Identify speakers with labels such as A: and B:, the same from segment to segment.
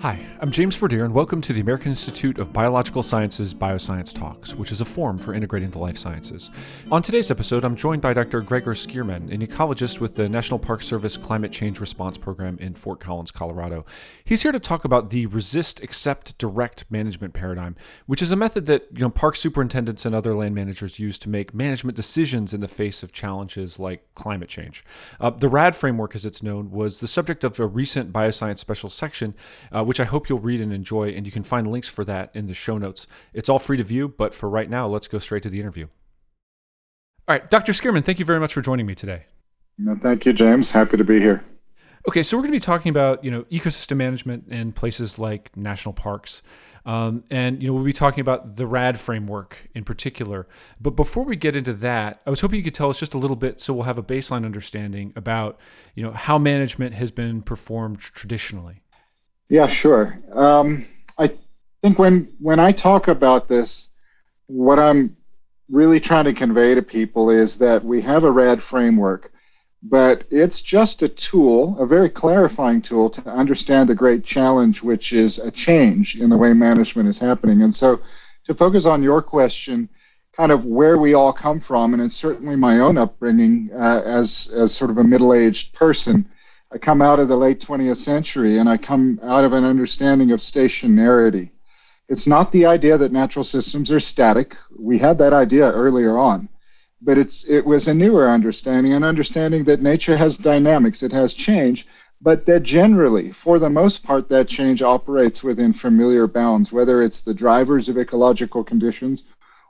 A: Hi, I'm James Verdier, and welcome to the American Institute of Biological Sciences Bioscience Talks, which is a forum for integrating the life sciences. On today's episode, I'm joined by Dr. Gregor Schuurman, an ecologist with the National Park Service Climate Change Response Program in Fort Collins, Colorado. He's here to talk about the resist, accept, direct management paradigm, which is a method that you know park superintendents and other land managers use to make management decisions in the face of challenges like climate change. Uh, the RAD framework, as it's known, was the subject of a recent bioscience special section. Uh, which I hope you'll read and enjoy, and you can find links for that in the show notes. It's all free to view, but for right now, let's go straight to the interview. All right, Dr. Schuurman, thank you very much for joining me today.
B: No, thank you, James. Happy to be here.
A: Okay, so we're going to be talking about you know ecosystem management in places like national parks. Um, and you know we'll be talking about the RAD framework in particular. But before we get into that, I was hoping you could tell us just a little bit, so we'll have a baseline understanding about you know how management has been performed traditionally.
B: Yeah, sure. Um, I think when when I talk about this, what I'm really trying to convey to people is that we have a RAD framework, but it's just a tool, a very clarifying tool to understand the great challenge, which is a change in the way management is happening. And so, to focus on your question, kind of where we all come from, and it's certainly my own upbringing uh, as as sort of a middle-aged person I come out of the late 20th century and I come out of an understanding of stationarity. It's not the idea that natural systems are static. We had that idea earlier on, but it's it was a newer understanding, an understanding that nature has dynamics, it has change, but that generally, for the most part, that change operates within familiar bounds, whether it's the drivers of ecological conditions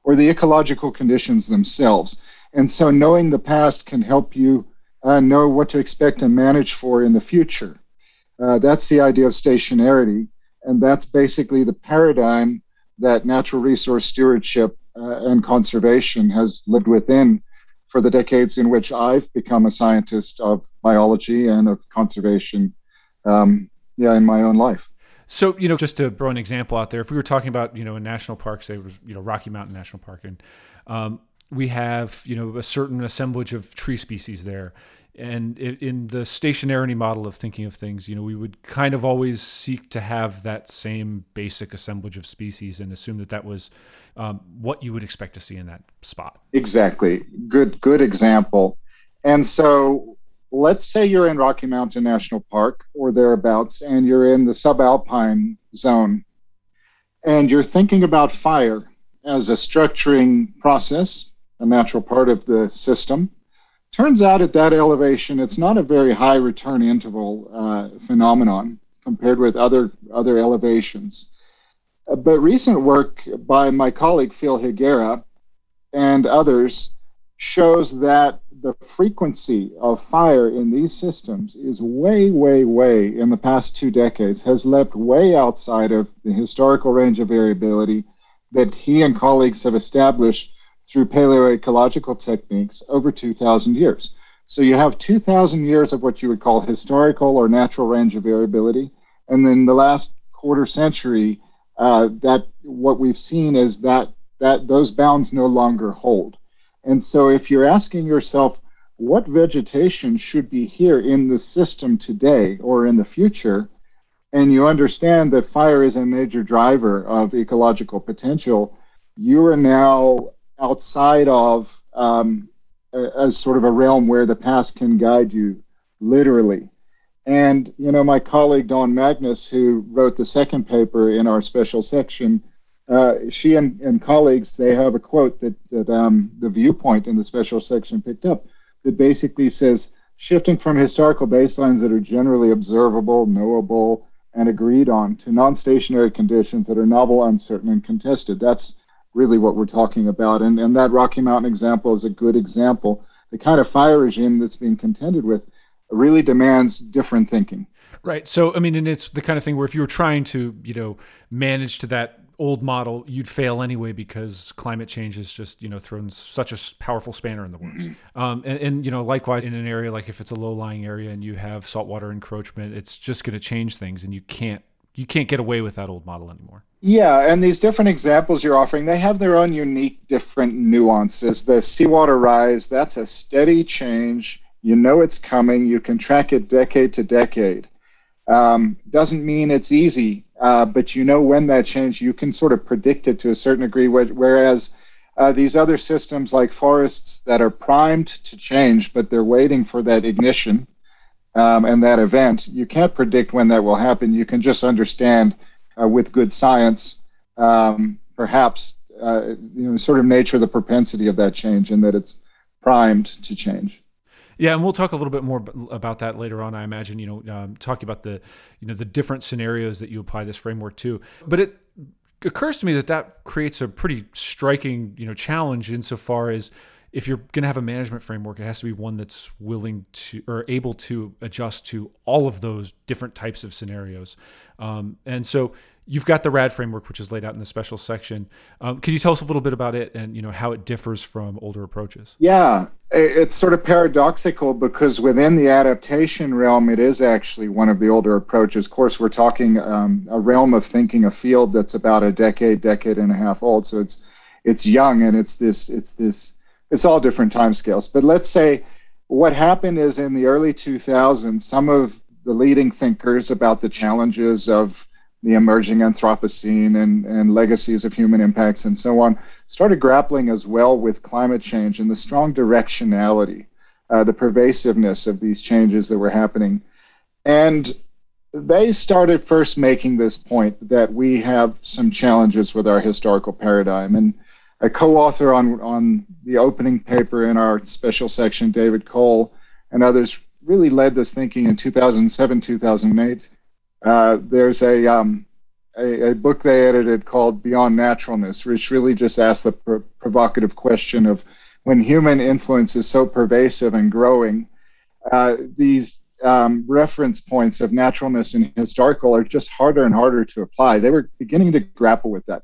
B: or the ecological conditions themselves. And so knowing the past can help you uh, know what to expect and manage for in the future. Uh, that's the idea of stationarity, and that's basically the paradigm that natural resource stewardship uh, and conservation has lived within for the decades in which I've become a scientist of biology and of conservation, um, yeah, in my own life.
A: So, you know, just to throw an example out there, if we were talking about, you know, a national park, say it was, you know, Rocky Mountain National Park, and um, we have you know a certain assemblage of tree species there. And in the stationarity model of thinking of things you know we would kind of always seek to have that same basic assemblage of species and assume that that was um, what you would expect to see in that spot.
B: Exactly. Good good example. And so let's say you're in rocky mountain national park or thereabouts and you're in the subalpine zone and you're thinking about fire as a structuring process a natural part of the system. Turns out at that elevation, it's not a very high return interval uh, phenomenon compared with other, other elevations. Uh, but recent work by my colleague Phil Higuera and others shows that the frequency of fire in these systems is way, way, way in the past two decades has leapt way outside of the historical range of variability that he and colleagues have established through paleoecological techniques over 2,000 years. So you have 2,000 years of what you would call historical or natural range of variability, and then the last quarter century, uh, that what we've seen is that that those bounds no longer hold. And so if you're asking yourself, what vegetation should be here in the system today or in the future, and you understand that fire is a major driver of ecological potential, you are now outside of um, as sort of a realm where the past can guide you literally. And, you know, my colleague Dawn Magness, who wrote the second paper in our special section, uh, she and, and, colleagues, they have a quote that, that um, the viewpoint in the special section picked up that basically says, shifting from historical baselines that are generally observable, knowable, and agreed on to non-stationary conditions that are novel, uncertain, and contested. That's really what we're talking about. And, and that Rocky Mountain example is a good example. The kind of fire regime that's being contended with really demands different thinking.
A: Right. So, I mean, and it's the kind of thing where if you were trying to, you know, manage to that old model, you'd fail anyway because climate change has just, you know, thrown such a powerful spanner in the works. Mm-hmm. Um, and, and, you know, likewise in an area like if it's a low lying area and you have saltwater encroachment, it's just going to change things and you can't you can't get away with that old model anymore.
B: Yeah, and these different examples you're offering, they have their own unique, different nuances. The seawater rise, that's a steady change. You know it's coming. You can track it decade to decade. Um, doesn't mean it's easy, uh, but you know when that change, you can sort of predict it to a certain degree. Whereas uh, these other systems like forests that are primed to change, but they're waiting for that ignition um, and that event, you can't predict when that will happen. You can just understand uh, with good science, um, perhaps, uh, you know, sort of nature, the propensity of that change, and that it's primed to change.
A: Yeah, and we'll talk a little bit more about that later on. I imagine, you know, um, talking about the, you know, the different scenarios that you apply this framework to. But it occurs to me that that creates a pretty striking, you know, challenge insofar as if you're going to have a management framework, it has to be one that's willing to or able to adjust to all of those different types of scenarios. Um, and so you've got the RAD framework, which is laid out in the special section. Um, can you tell us a little bit about it and you know how it differs from older approaches?
B: Yeah, it's sort of paradoxical because within the adaptation realm, it is actually one of the older approaches. Of course, we're talking um, a realm of thinking, a field that's about a decade, decade and a half old. So it's it's young and it's this it's this it's all different time scales. But let's say what happened is in the early 2000s, some of the leading thinkers about the challenges of the emerging Anthropocene and, and legacies of human impacts and so on started grappling as well with climate change and the strong directionality, uh, the pervasiveness of these changes that were happening. And they started first making this point that we have some challenges with our historical paradigm. And a co-author on on the opening paper in our special section, David Cole, and others really led this thinking in 2007, 2008. Uh, there's a, um, a, a book they edited called Beyond Naturalness, which really just asks the pr- provocative question of when human influence is so pervasive and growing, uh, these um, reference points of naturalness and historical are just harder and harder to apply. They were beginning to grapple with that.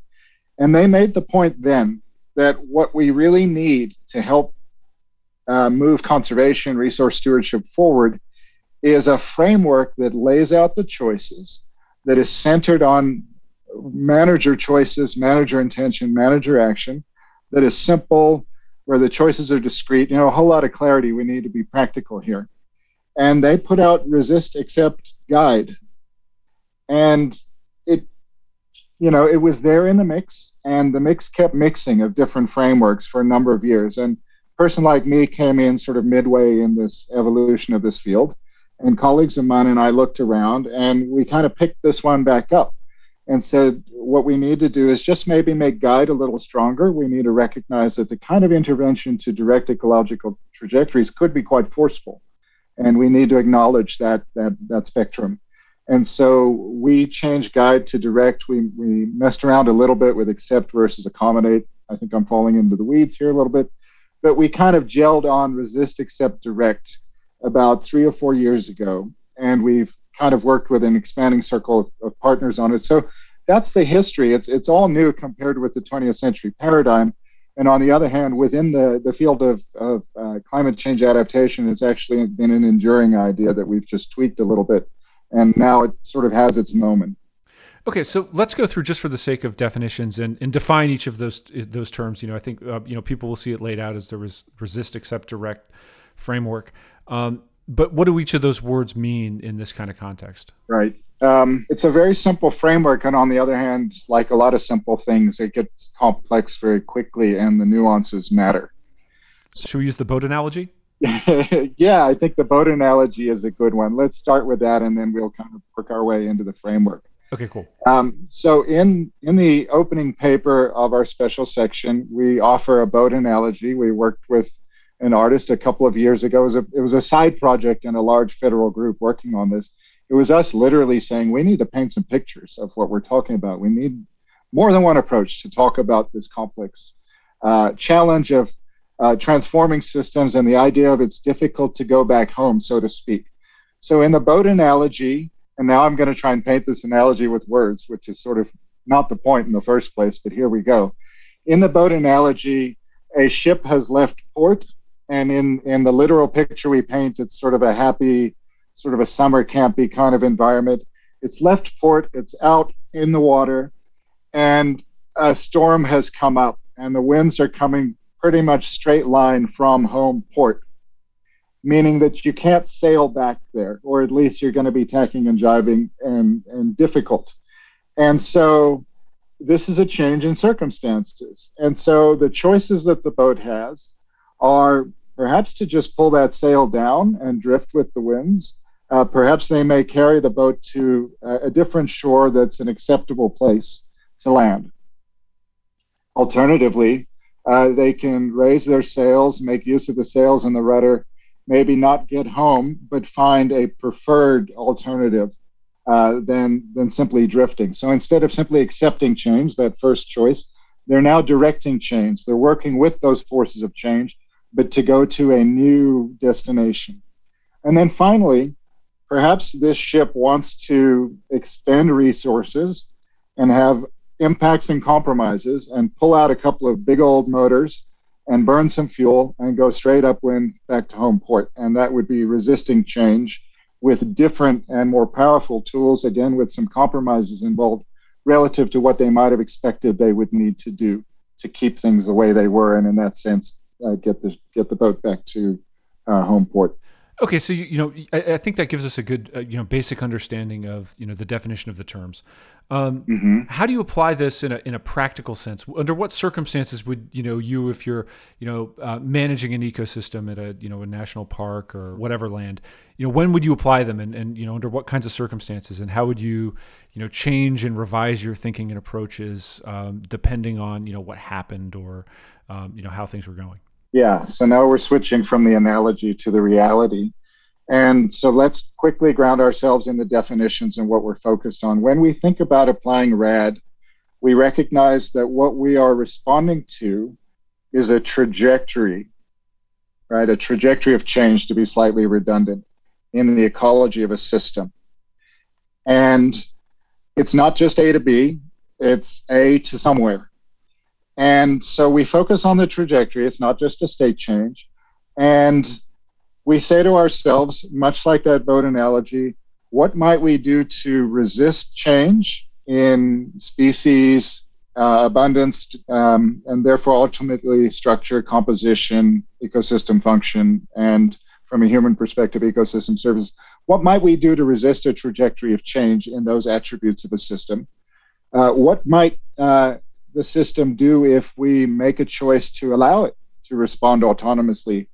B: And they made the point then that what we really need to help uh, move conservation resource stewardship forward is a framework that lays out the choices that is centered on manager choices manager intention manager action that is simple where the choices are discrete you know a whole lot of clarity we need to be practical here. And they put out resist accept guide. And you know, it was there in the mix, and the mix kept mixing of different frameworks for a number of years. And a person like me came in sort of midway in this evolution of this field, and colleagues of mine and I looked around, and we kind of picked this one back up and said, what we need to do is just maybe make guide a little stronger. We need to recognize that the kind of intervention to direct ecological trajectories could be quite forceful, and we need to acknowledge that that that spectrum. And so we changed guide to direct. We, we messed around a little bit with accept versus accommodate. I think I'm falling into the weeds here a little bit. But we kind of gelled on resist, accept, direct about three or four years ago. And we've kind of worked with an expanding circle of, of partners on it. So that's the history. It's, it's all new compared with the 20th century paradigm. And on the other hand, within the, the field of, of uh, climate change adaptation, it's actually been an enduring idea that we've just tweaked a little bit and now it sort of has its moment.
A: Okay, so let's go through just for the sake of definitions and, and define each of those those terms. You know, I think uh, you know people will see it laid out as the res- resist, accept, direct framework. Um, but what do each of those words mean in this kind of context?
B: Right. Um, it's a very simple framework, and on the other hand, like a lot of simple things, it gets complex very quickly, and the nuances matter.
A: Should we use the boat analogy?
B: yeah, I think the boat analogy is a good one. Let's start with that, and then we'll kind of work our way into the framework.
A: Okay, cool.
B: Um, so in in the opening paper of our special section, we offer a boat analogy. We worked with an artist a couple of years ago. It was a, it was a side project in a large federal group working on this. It was us literally saying we need to paint some pictures of what we're talking about. We need more than one approach to talk about this complex uh, challenge of uh, transforming systems and the idea of it's difficult to go back home, so to speak. So, in the boat analogy, and now I'm going to try and paint this analogy with words, which is sort of not the point in the first place, but here we go. In the boat analogy, a ship has left port, and in, in the literal picture we paint, it's sort of a happy, sort of a summer campy kind of environment. It's left port, it's out in the water, and a storm has come up, and the winds are coming pretty much straight line from home port. meaning that you can't sail back there, or at least you're going to be tacking and jibing and, and difficult. And so this is a change in circumstances. And so the choices that the boat has are perhaps to just pull that sail down and drift with the winds. Uh, perhaps they may carry the boat to a, a different shore that's an acceptable place to land. Alternatively, uh, they can raise their sails, make use of the sails and the rudder, maybe not get home, but find a preferred alternative uh, than than simply drifting. So instead of simply accepting change, that first choice, they're now directing change. They're working with those forces of change, but to go to a new destination. And then finally, perhaps this ship wants to expend resources and have impacts and compromises and pull out a couple of big old motors and burn some fuel and go straight upwind back to home port. And that would be resisting change with different and more powerful tools, again, with some compromises involved relative to what they might have expected they would need to do to keep things the way they were, and in that sense, uh, get the get the boat back to uh, home port.
A: Okay, so you, you know, I, I, think that gives us a good, uh, you know, basic understanding of you know the definition of the terms. Um, mm-hmm. How do you apply this in a in a practical sense? Under what circumstances would you know you, if you're you know uh, managing an ecosystem at a you know a national park or whatever land, you know, when would you apply them, and and you know under what kinds of circumstances, and how would you you know change and revise your thinking and approaches um, depending on you know what happened or um, you know how things were going?
B: Yeah, so now we're switching from the analogy to the reality. And so let's quickly ground ourselves in the definitions and what we're focused on. When we think about applying RAD, we recognize that what we are responding to is a trajectory, right? A trajectory of change, to be slightly redundant, in the ecology of a system. And it's not just A to B, it's A to somewhere. And so we focus on the trajectory. It's not just a state change. And we say to ourselves, much like that boat analogy, what might we do to resist change in species, uh, abundance, um, and therefore ultimately structure, composition, ecosystem function, and from a human perspective, ecosystem service? What might we do to resist a trajectory of change in those attributes of a system? Uh, what might uh, the system do if we make a choice to allow it to respond autonomously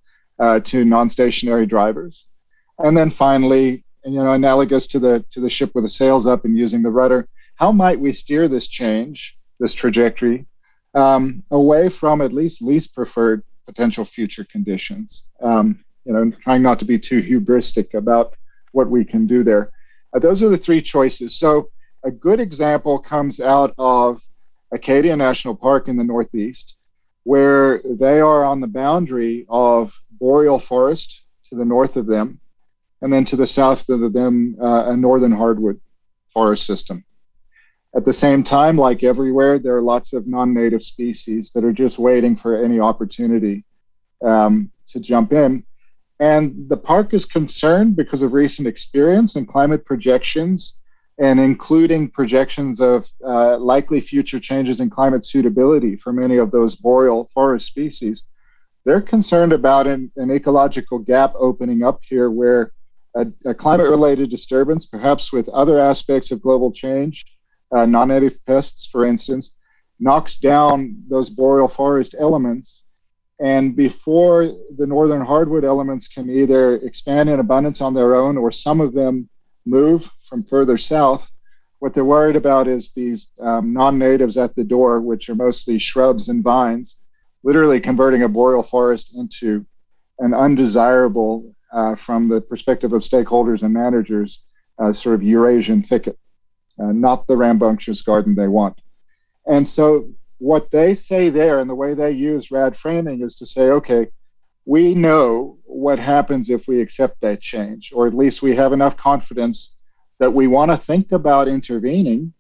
B: uh, to non-stationary drivers? And then finally, you know, analogous to the to the ship with the sails up and using the rudder, how might we steer this change, this trajectory, um, away from at least least preferred potential future conditions? Um, you know, trying not to be too hubristic about what we can do there. Uh, those are the three choices. So a good example comes out of Acadia National Park in the Northeast, where they are on the boundary of boreal forest to the north of them, and then to the south of them, uh, a northern hardwood forest system. At the same time, like everywhere, there are lots of non native species that are just waiting for any opportunity um, to jump in. And the park is concerned because of recent experience and climate projections and including projections of uh, likely future changes in climate suitability for many of those boreal forest species, they're concerned about an, an ecological gap opening up here where a, a climate related disturbance, perhaps with other aspects of global change, uh, non native pests, for instance, knocks down those boreal forest elements. And before the northern hardwood elements can either expand in abundance on their own or some of them move from further south, what they're worried about is these um, non natives at the door, which are mostly shrubs and vines, literally converting a boreal forest into an undesirable, uh, from the perspective of stakeholders and managers, uh, sort of Eurasian thicket, uh, not the rambunctious garden they want. And so, what they say there and the way they use RAD framing is to say, okay, we know what happens if we accept that change, or at least we have enough confidence that we want to think about intervening,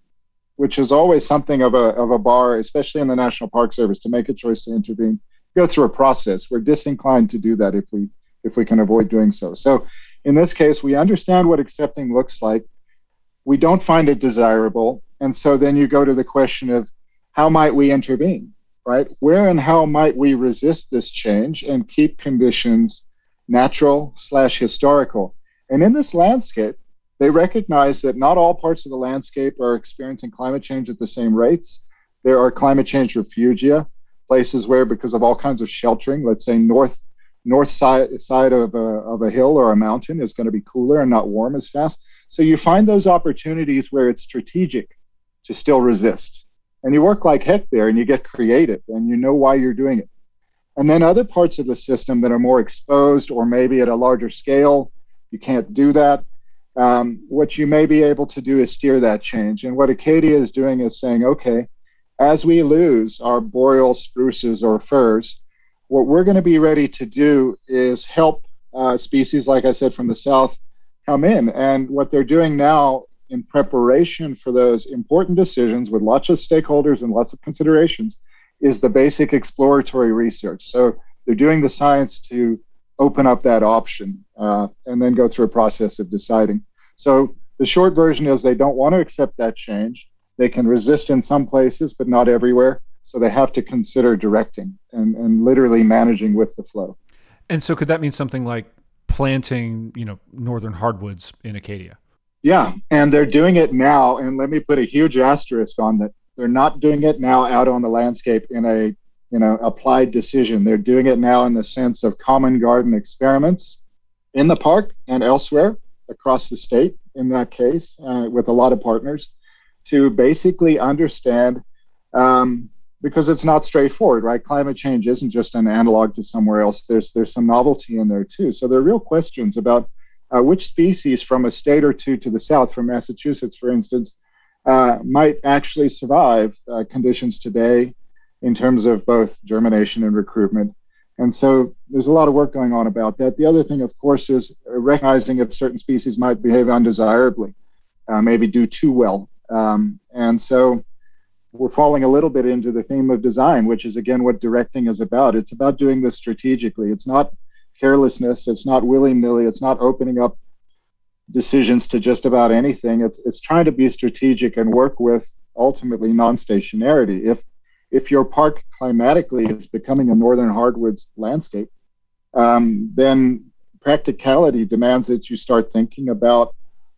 B: which is always something of a, of a bar, especially in the National Park Service, to make a choice to intervene, go through a process. We're disinclined to do that if we if we can avoid doing so. So in this case, we understand what accepting looks like. We don't find it desirable. And so then you go to the question of how might we intervene? Right? Where and how might we resist this change and keep conditions natural slash historical. And in this landscape, they recognize that not all parts of the landscape are experiencing climate change at the same rates. There are climate change refugia, places where, because of all kinds of sheltering, let's say north north side side of a, of a hill or a mountain is going to be cooler and not warm as fast. So you find those opportunities where it's strategic to still resist. And you work like heck there and you get creative and you know why you're doing it. And then other parts of the system that are more exposed or maybe at a larger scale, you can't do that. Um, what you may be able to do is steer that change. And what Acadia is doing is saying, okay, as we lose our boreal spruces or firs, what we're going to be ready to do is help uh, species, like I said, from the south come in. And what they're doing now in preparation for those important decisions with lots of stakeholders and lots of considerations is the basic exploratory research. So they're doing the science to open up that option uh, and then go through a process of deciding. So the short version is they don't want to accept that change. They can resist in some places, but not everywhere. So they have to consider directing and, and literally managing with the flow.
A: And so could that mean something like planting, you know, northern hardwoods in Acadia?
B: Yeah, and they're doing it now. And let me put a huge asterisk on that. They're not doing it now out on the landscape in a you know applied decision. They're doing it now in the sense of common garden experiments in the park and elsewhere across the state. In that case, uh, with a lot of partners, to basically understand um, because it's not straightforward, right? Climate change isn't just an analog to somewhere else. There's there's some novelty in there too. So there are real questions about uh, which species from a state or two to the south, from Massachusetts, for instance, uh, might actually survive uh, conditions today in terms of both germination and recruitment. And so there's a lot of work going on about that. The other thing, of course, is recognizing if certain species might behave undesirably, uh, maybe do too well. Um, and so we're falling a little bit into the theme of design, which is again what directing is about. It's about doing this strategically. It's not carelessness. It's not willy nilly. It's not opening up decisions to just about anything. It's it's trying to be strategic and work with ultimately non-stationarity. If if your park climatically is becoming a northern hardwoods landscape, um, then practicality demands that you start thinking about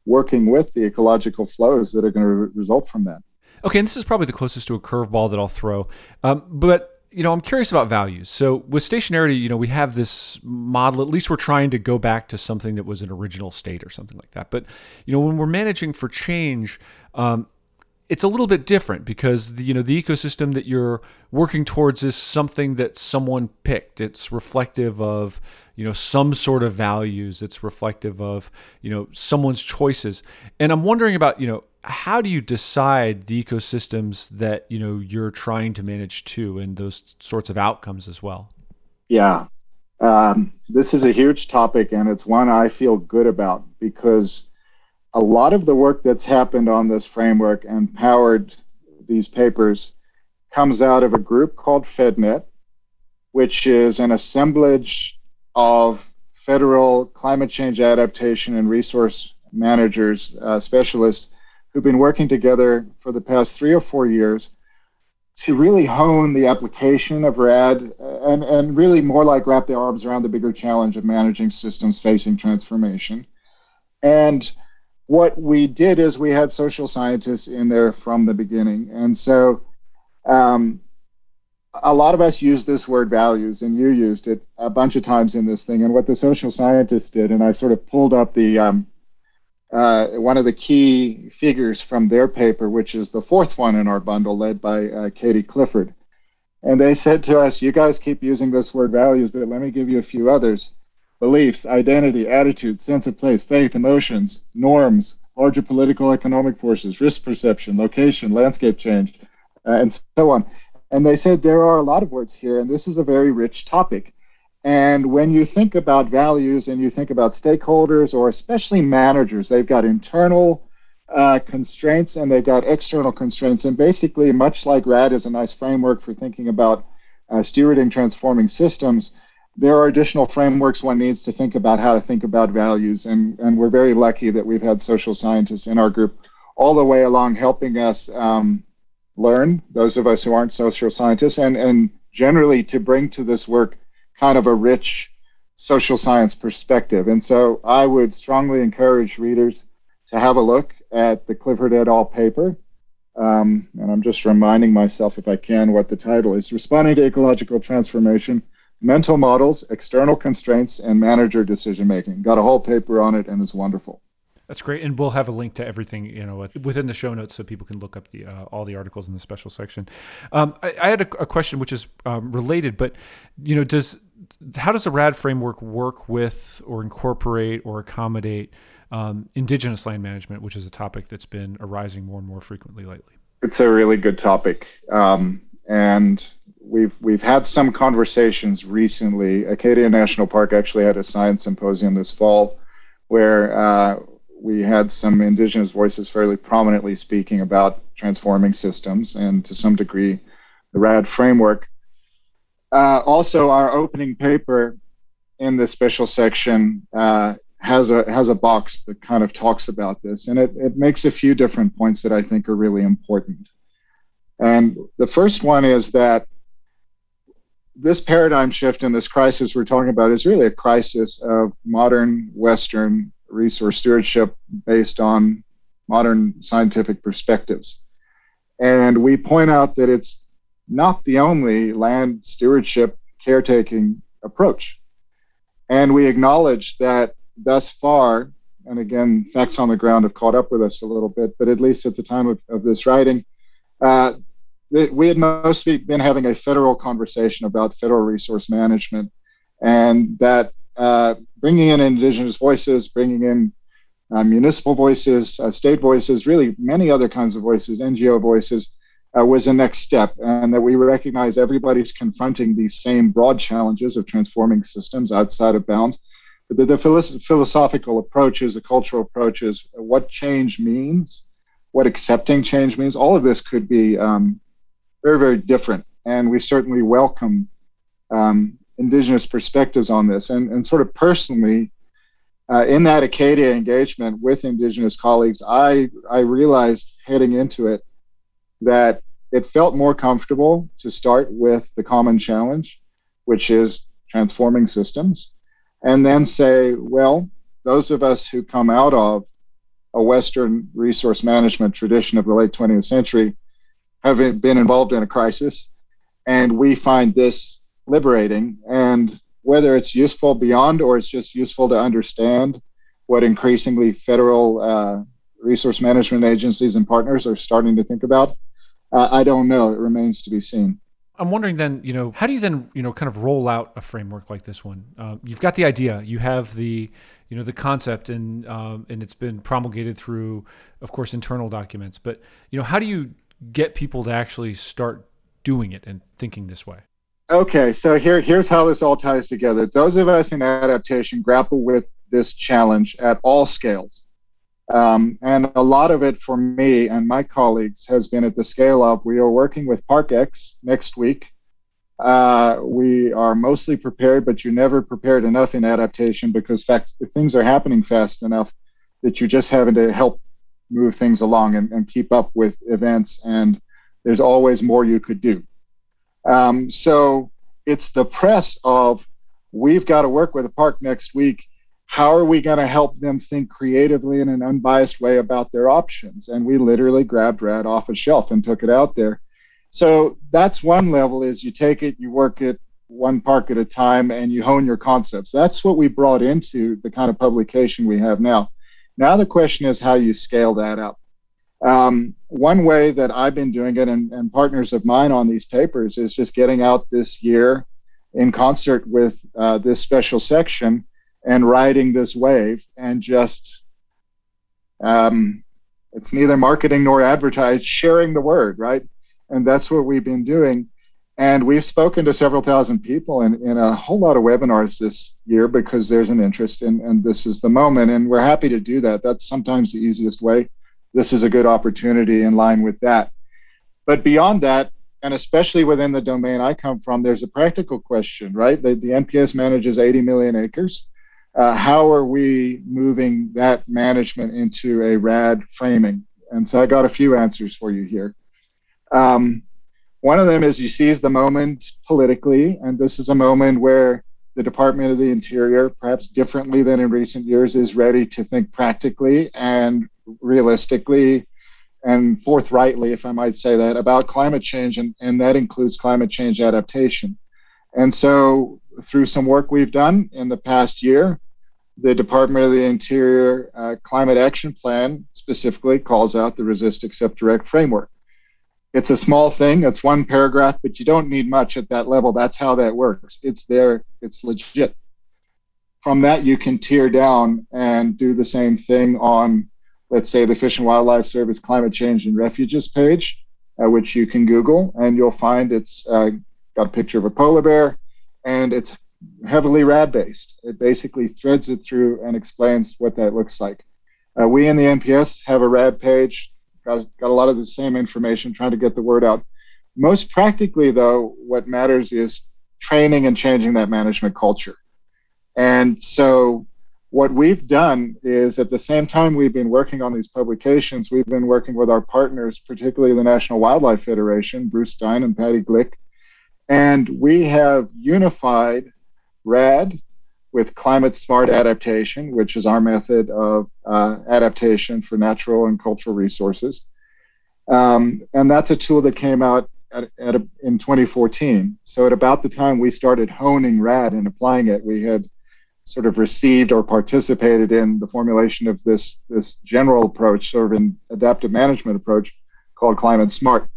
B: working with the ecological flows that are going to re- result from that.
A: Okay, and this is probably the closest to a curveball that I'll throw. Um, but you know, I'm curious about values. So with stationarity, you know, we have this model. At least we're trying to go back to something that was an original state or something like that. But you know, when we're managing for change, um, it's a little bit different because the, you know the ecosystem that you're working towards is something that someone picked. It's reflective of you know some sort of values. It's reflective of you know someone's choices. And I'm wondering about you know how do you decide the ecosystems that you know you're trying to manage to and those sorts of outcomes as well.
B: Yeah, um, this is a huge topic, and it's one I feel good about because a lot of the work that's happened on this framework and powered these papers comes out of a group called FedNet, which is an assemblage of federal climate change adaptation and resource managers, uh, specialists who've been working together for the past three or four years to really hone the application of RAD and, and really more like wrap their arms around the bigger challenge of managing systems facing transformation. And what we did is we had social scientists in there from the beginning. And so um, a lot of us use this word values, and you used it a bunch of times in this thing. And what the social scientists did, and I sort of pulled up the um, uh, one of the key figures from their paper, which is the fourth one in our bundle, led by uh, Katie Clifford. And they said to us, You guys keep using this word values, but let me give you a few others beliefs, identity, attitudes, sense of place, faith, emotions, norms, larger political economic forces, risk perception, location, landscape change, uh, and so on. And they said there are a lot of words here, and this is a very rich topic. And when you think about values and you think about stakeholders or especially managers, they've got internal uh, constraints and they've got external constraints. And basically, much like RAD is a nice framework for thinking about uh, stewarding transforming systems, there are additional frameworks one needs to think about how to think about values. And, and we're very lucky that we've had social scientists in our group all the way along helping us um, learn, those of us who aren't social scientists, and, and generally to bring to this work kind of a rich social science perspective. And so I would strongly encourage readers to have a look at the Clifford et al. paper. Um, and I'm just reminding myself, if I can, what the title is Responding to Ecological Transformation Mental Models, External Constraints, and Manager Decision Making. Got a whole paper on it, and it's wonderful.
A: That's great, and we'll have a link to everything you know within the show notes, so people can look up the uh, all the articles in the special section. Um, I, I, had a, a, question which is um, related, but you know, does how does the RAD framework work with or incorporate or accommodate um, indigenous land management, which is a topic that's been arising more and more frequently lately?
B: It's a really good topic, um, and we've we've had some conversations recently. Acadia National Park actually had a science symposium this fall, where uh, we had some indigenous voices fairly prominently speaking about transforming systems and to some degree the RAD framework. Uh, also, our opening paper in the special section uh, has a has a box that kind of talks about this, and it, it makes a few different points that I think are really important. And the first one is that this paradigm shift and this crisis we're talking about is really a crisis of modern Western resource stewardship based on modern scientific perspectives. And we point out that it's not the only land stewardship caretaking approach. And we acknowledge that thus far, and again, facts on the ground have caught up with us a little bit, but at least at the time of, of this writing, uh, we had mostly been having a federal conversation about federal resource management, and that uh, bringing in indigenous voices, bringing in uh, municipal voices, uh, state voices, really many other kinds of voices, NGO voices, uh, was a next step, and that we recognize everybody's confronting these same broad challenges of transforming systems outside of bounds. But the, the philosophical approaches, the cultural approaches, what change means, what accepting change means, all of this could be um, very, very different. And we certainly welcome um, indigenous perspectives on this. And, and sort of personally, uh, in that Acadia engagement with indigenous colleagues, I, I realized heading into it that it felt more comfortable to start with the common challenge, which is transforming systems, and then say, well, those of us who come out of a Western resource management tradition of the late 20th century have been involved in a crisis, and we find this liberating. And whether it's useful beyond or it's just useful to understand what increasingly federal uh, resource management agencies and partners are starting to think about, uh, I don't know. It remains to be seen.
A: I'm wondering then, you know, how do you then, you know, kind of roll out a framework like this one? Uh, you've got the idea, you have the, you know, the concept, and um, and it's been promulgated through, of course, internal documents. But you know, how do you get people to actually start doing it and thinking this way?
B: Okay, so here here's how this all ties together. Those of us in adaptation grapple with this challenge at all scales. Um, and a lot of it for me and my colleagues has been at the scale of we are working with ParkX next week. Uh, we are mostly prepared, but you're never prepared enough in adaptation because fact, things are happening fast enough that you're just having to help move things along and, and keep up with events. And there's always more you could do. Um, so it's the press of we've got to work with the park next week how are we going to help them think creatively in an unbiased way about their options? And we literally grabbed RAD off a shelf and took it out there. So that's one level is you take it, you work it one park at a time, and you hone your concepts. That's what we brought into the kind of publication we have now. Now the question is how you scale that up. Um, one way that I've been doing it, and, and partners of mine on these papers, is just getting out this year in concert with uh, this special section and riding this wave and just um, it's neither marketing nor advertised sharing the word right? And that's what we've been doing. And we've spoken to several thousand people in, in a whole lot of webinars this year because there's an interest in and this is the moment and we're happy to do that. That's sometimes the easiest way this is a good opportunity in line with that but beyond that and especially within the domain i come from there's a practical question right the, the nps manages 80 million acres uh, how are we moving that management into a RAD framing? And so I got a few answers for you here. Um, one of them is you seize the moment politically, and this is a moment where the Department of the Interior, perhaps differently than in recent years, is ready to think practically and realistically and forthrightly, if I might say that, about climate change, and, and that includes climate change adaptation. And so, through some work we've done in the past year, the Department of the Interior uh, Climate Action Plan specifically calls out the Resist, Accept, Direct framework. It's a small thing, it's one paragraph, but you don't need much at that level. That's how that works. It's there, it's legit. From that, you can tear down and do the same thing on, let's say, the Fish and Wildlife Service Climate Change and Refuges page, uh, which you can Google, and you'll find it's uh, got a picture of a polar bear and it's heavily rad based. It basically threads it through and explains what that looks like. Uh, we in the NPS have a rad page got, got a lot of the same information, trying to get the word out. Most practically, though, what matters is training and changing that management culture. And so, what we've done is at the same time we've been working on these publications, we've been working with our partners, particularly the National Wildlife Federation, Bruce Stein and Patty Glick, and we have unified RAD with climate smart adaptation, which is our method of uh, adaptation for natural and cultural resources. Um, and that's a tool that came out at, at a, in 2014. So, at about the time we started honing RAD and applying it, we had sort of received or participated in the formulation of this, this general approach, sort of an adaptive management approach called Climate Smart.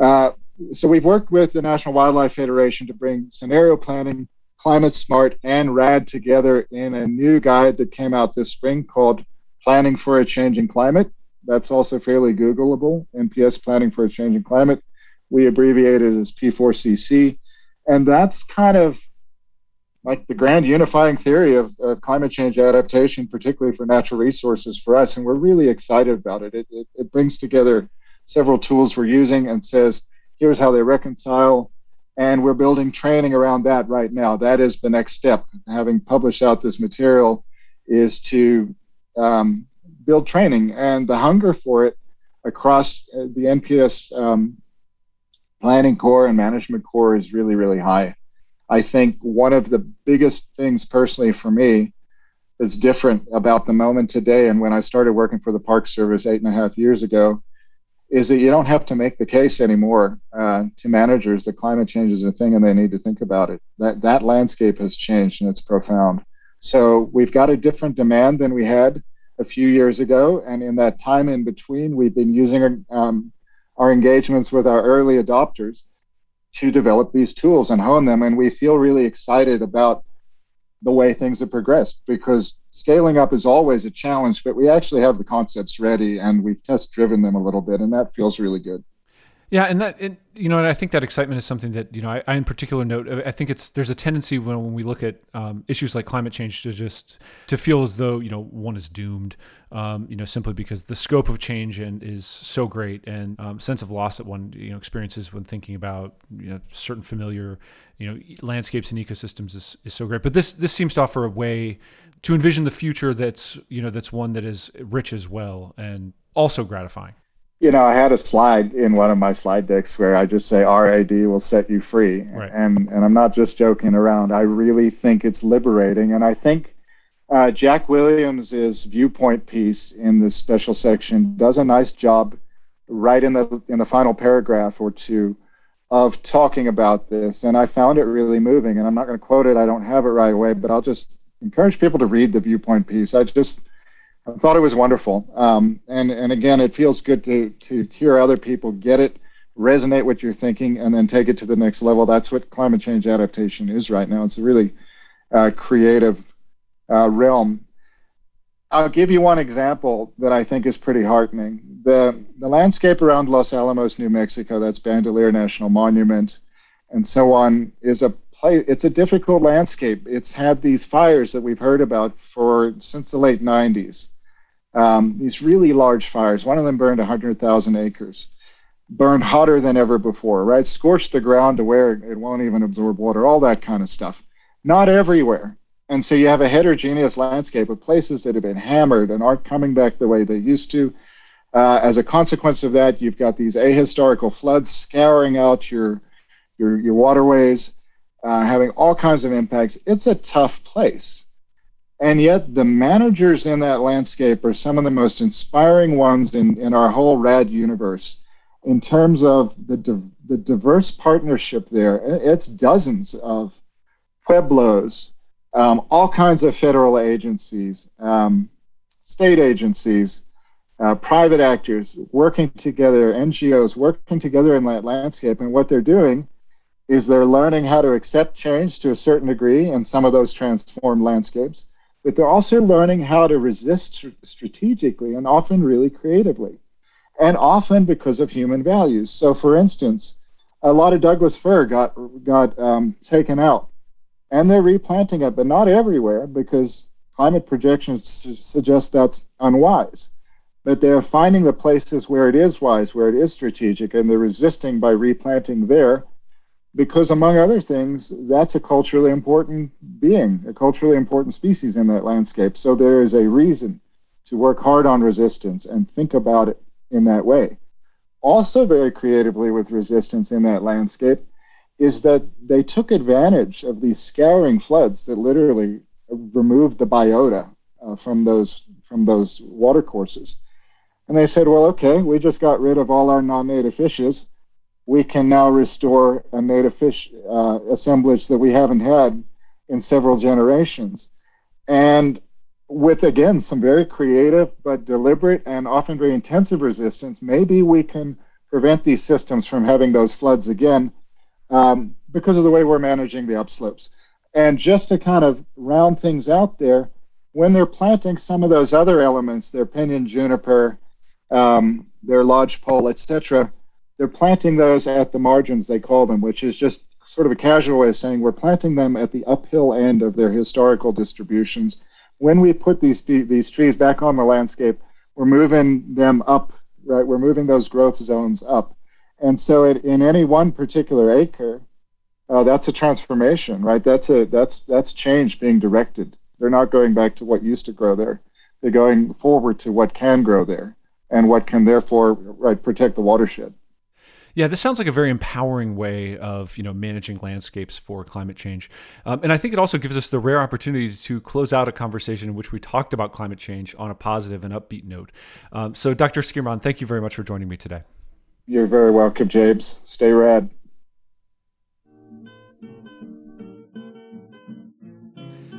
B: Uh, so, we've worked with the National Wildlife Federation to bring scenario planning Climate Smart and RAD together in a new guide that came out this spring called Planning for a Changing Climate. That's also fairly Googleable, NPS Planning for a Changing Climate. We abbreviate it as P4CC. And that's kind of like the grand unifying theory of, of, climate change adaptation, particularly for natural resources for us. And we're really excited about it. It, it. it brings together several tools we're using and says, here's how they reconcile and we're building training around that right now. That is the next step. Having published out this material, is to um, build training, and the hunger for it across uh, the NPS um, planning core and management core is really, really high. I think one of the biggest things personally for me is different about the moment today and when I started working for the Park Service eight and a half years ago is that you don't have to make the case anymore uh, to managers that climate change is a thing and they need to think about it. That that landscape has changed and it's profound. So we've got a different demand than we had a few years ago, and in that time in between, we've been using um, our engagements with our early adopters to develop these tools and hone them, and we feel really excited about the way things have progressed because scaling up is always a challenge, but we actually have the concepts ready and we've test driven them a little bit, and that feels really good.
A: Yeah, and that it, you know, and I think that excitement is something that you know I, I in particular note. I think it's there's a tendency when, when we look at um, issues like climate change to just to feel as though you know one is doomed, um, you know, simply because the scope of change and is so great and um, sense of loss that one you know experiences when thinking about you know certain familiar you know landscapes and ecosystems is, is so great. But this this seems to offer a way to envision the future that's you know that's one that is rich as well and also gratifying
B: you know, I had a slide in one of my slide decks where I just say RAD will set you free. Right. And and I'm not just joking around. I really think it's liberating. And I think uh, Jack Williams's viewpoint piece in this special section does a nice job right in the in the final paragraph or two of talking about this. And I found it really moving. And I'm not going to quote it, I don't have it right away, but I'll just encourage people to read the viewpoint piece. I just I thought it was wonderful. Um, and and again, it feels good to to hear other people get it, resonate what you're thinking, and then take it to the next level. That's what climate change adaptation is right now. It's a really uh, creative uh, realm. I'll give you one example that I think is pretty heartening. The the landscape around Los Alamos, New Mexico, that's Bandelier National Monument, and so on, is a play. It's a difficult landscape. It's had these fires that we've heard about for since the late 90s um, these really large fires. One of them burned 100,000 acres, burned hotter than ever before, right? Scorched the ground to where it won't even absorb water, all that kind of stuff. Not everywhere. And so you have a heterogeneous landscape of places that have been hammered and aren't coming back the way they used to. Uh, as a consequence of that, you've got these ahistorical floods scouring out your your, your waterways. Uh, having all kinds of impacts. It's a tough place. And yet, the managers in that landscape are some of the most inspiring ones in, in our whole RAD universe in terms of the, di- the diverse partnership there. It's dozens of pueblos, um, all kinds of federal agencies, um, state agencies, uh, private actors working together, NGOs working together in that landscape. And what they're doing is they're learning how to accept change to a certain degree in some of those transformed landscapes, but they're also learning how to resist strategically and often really creatively, and often because of human values. So, for instance, a lot of Douglas fir got got um, taken out, and they're replanting it, but not everywhere because climate projections su- suggest that's unwise. But they're finding the places where it is wise, where it is strategic, and they're resisting by replanting there because among other things that's a culturally important being a culturally important species in that landscape. So there is a reason to work hard on resistance and think about it in that way. Also very creatively with resistance in that landscape is that they took advantage of these scouring floods that literally removed the biota uh, from those from those watercourses. And they said well okay we just got rid of all our non-native fishes we can now restore a native fish uh, assemblage that we haven't had in several generations. And with, again, some very creative but deliberate and often very intensive resistance, maybe we can prevent these systems from having those floods again um, because of the way we're managing the upslopes. And just to kind of round things out there, when they're planting some of those other elements, their pinyon juniper, um, their lodgepole, etc., they're planting those at the margins, they call them, which is just sort of a casual way of saying we're planting them at the uphill end of their historical distributions. When we put these these trees back on the landscape, we're moving them up, right? We're moving those growth zones up, and so it, in any one particular acre, uh, that's a transformation, right? That's a that's that's change being directed. They're not going back to what used to grow there. They're going forward to what can grow there, and what can therefore right protect the watershed.
A: Yeah, this sounds like a very empowering way of you know managing landscapes for climate change, um, and I think it also gives us the rare opportunity to close out a conversation in which we talked about climate change on a positive and upbeat note. Um, so, Dr. Schuurman, thank you very much for joining me today.
B: You're very welcome, James. Stay rad.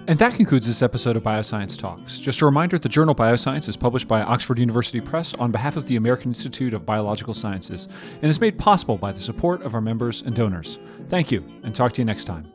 A: And that concludes this episode of Bioscience Talks. Just a reminder the journal Bioscience is published by Oxford University Press on behalf of the American Institute of Biological Sciences and is made possible by the support of our members and donors. Thank you, and talk to you next time.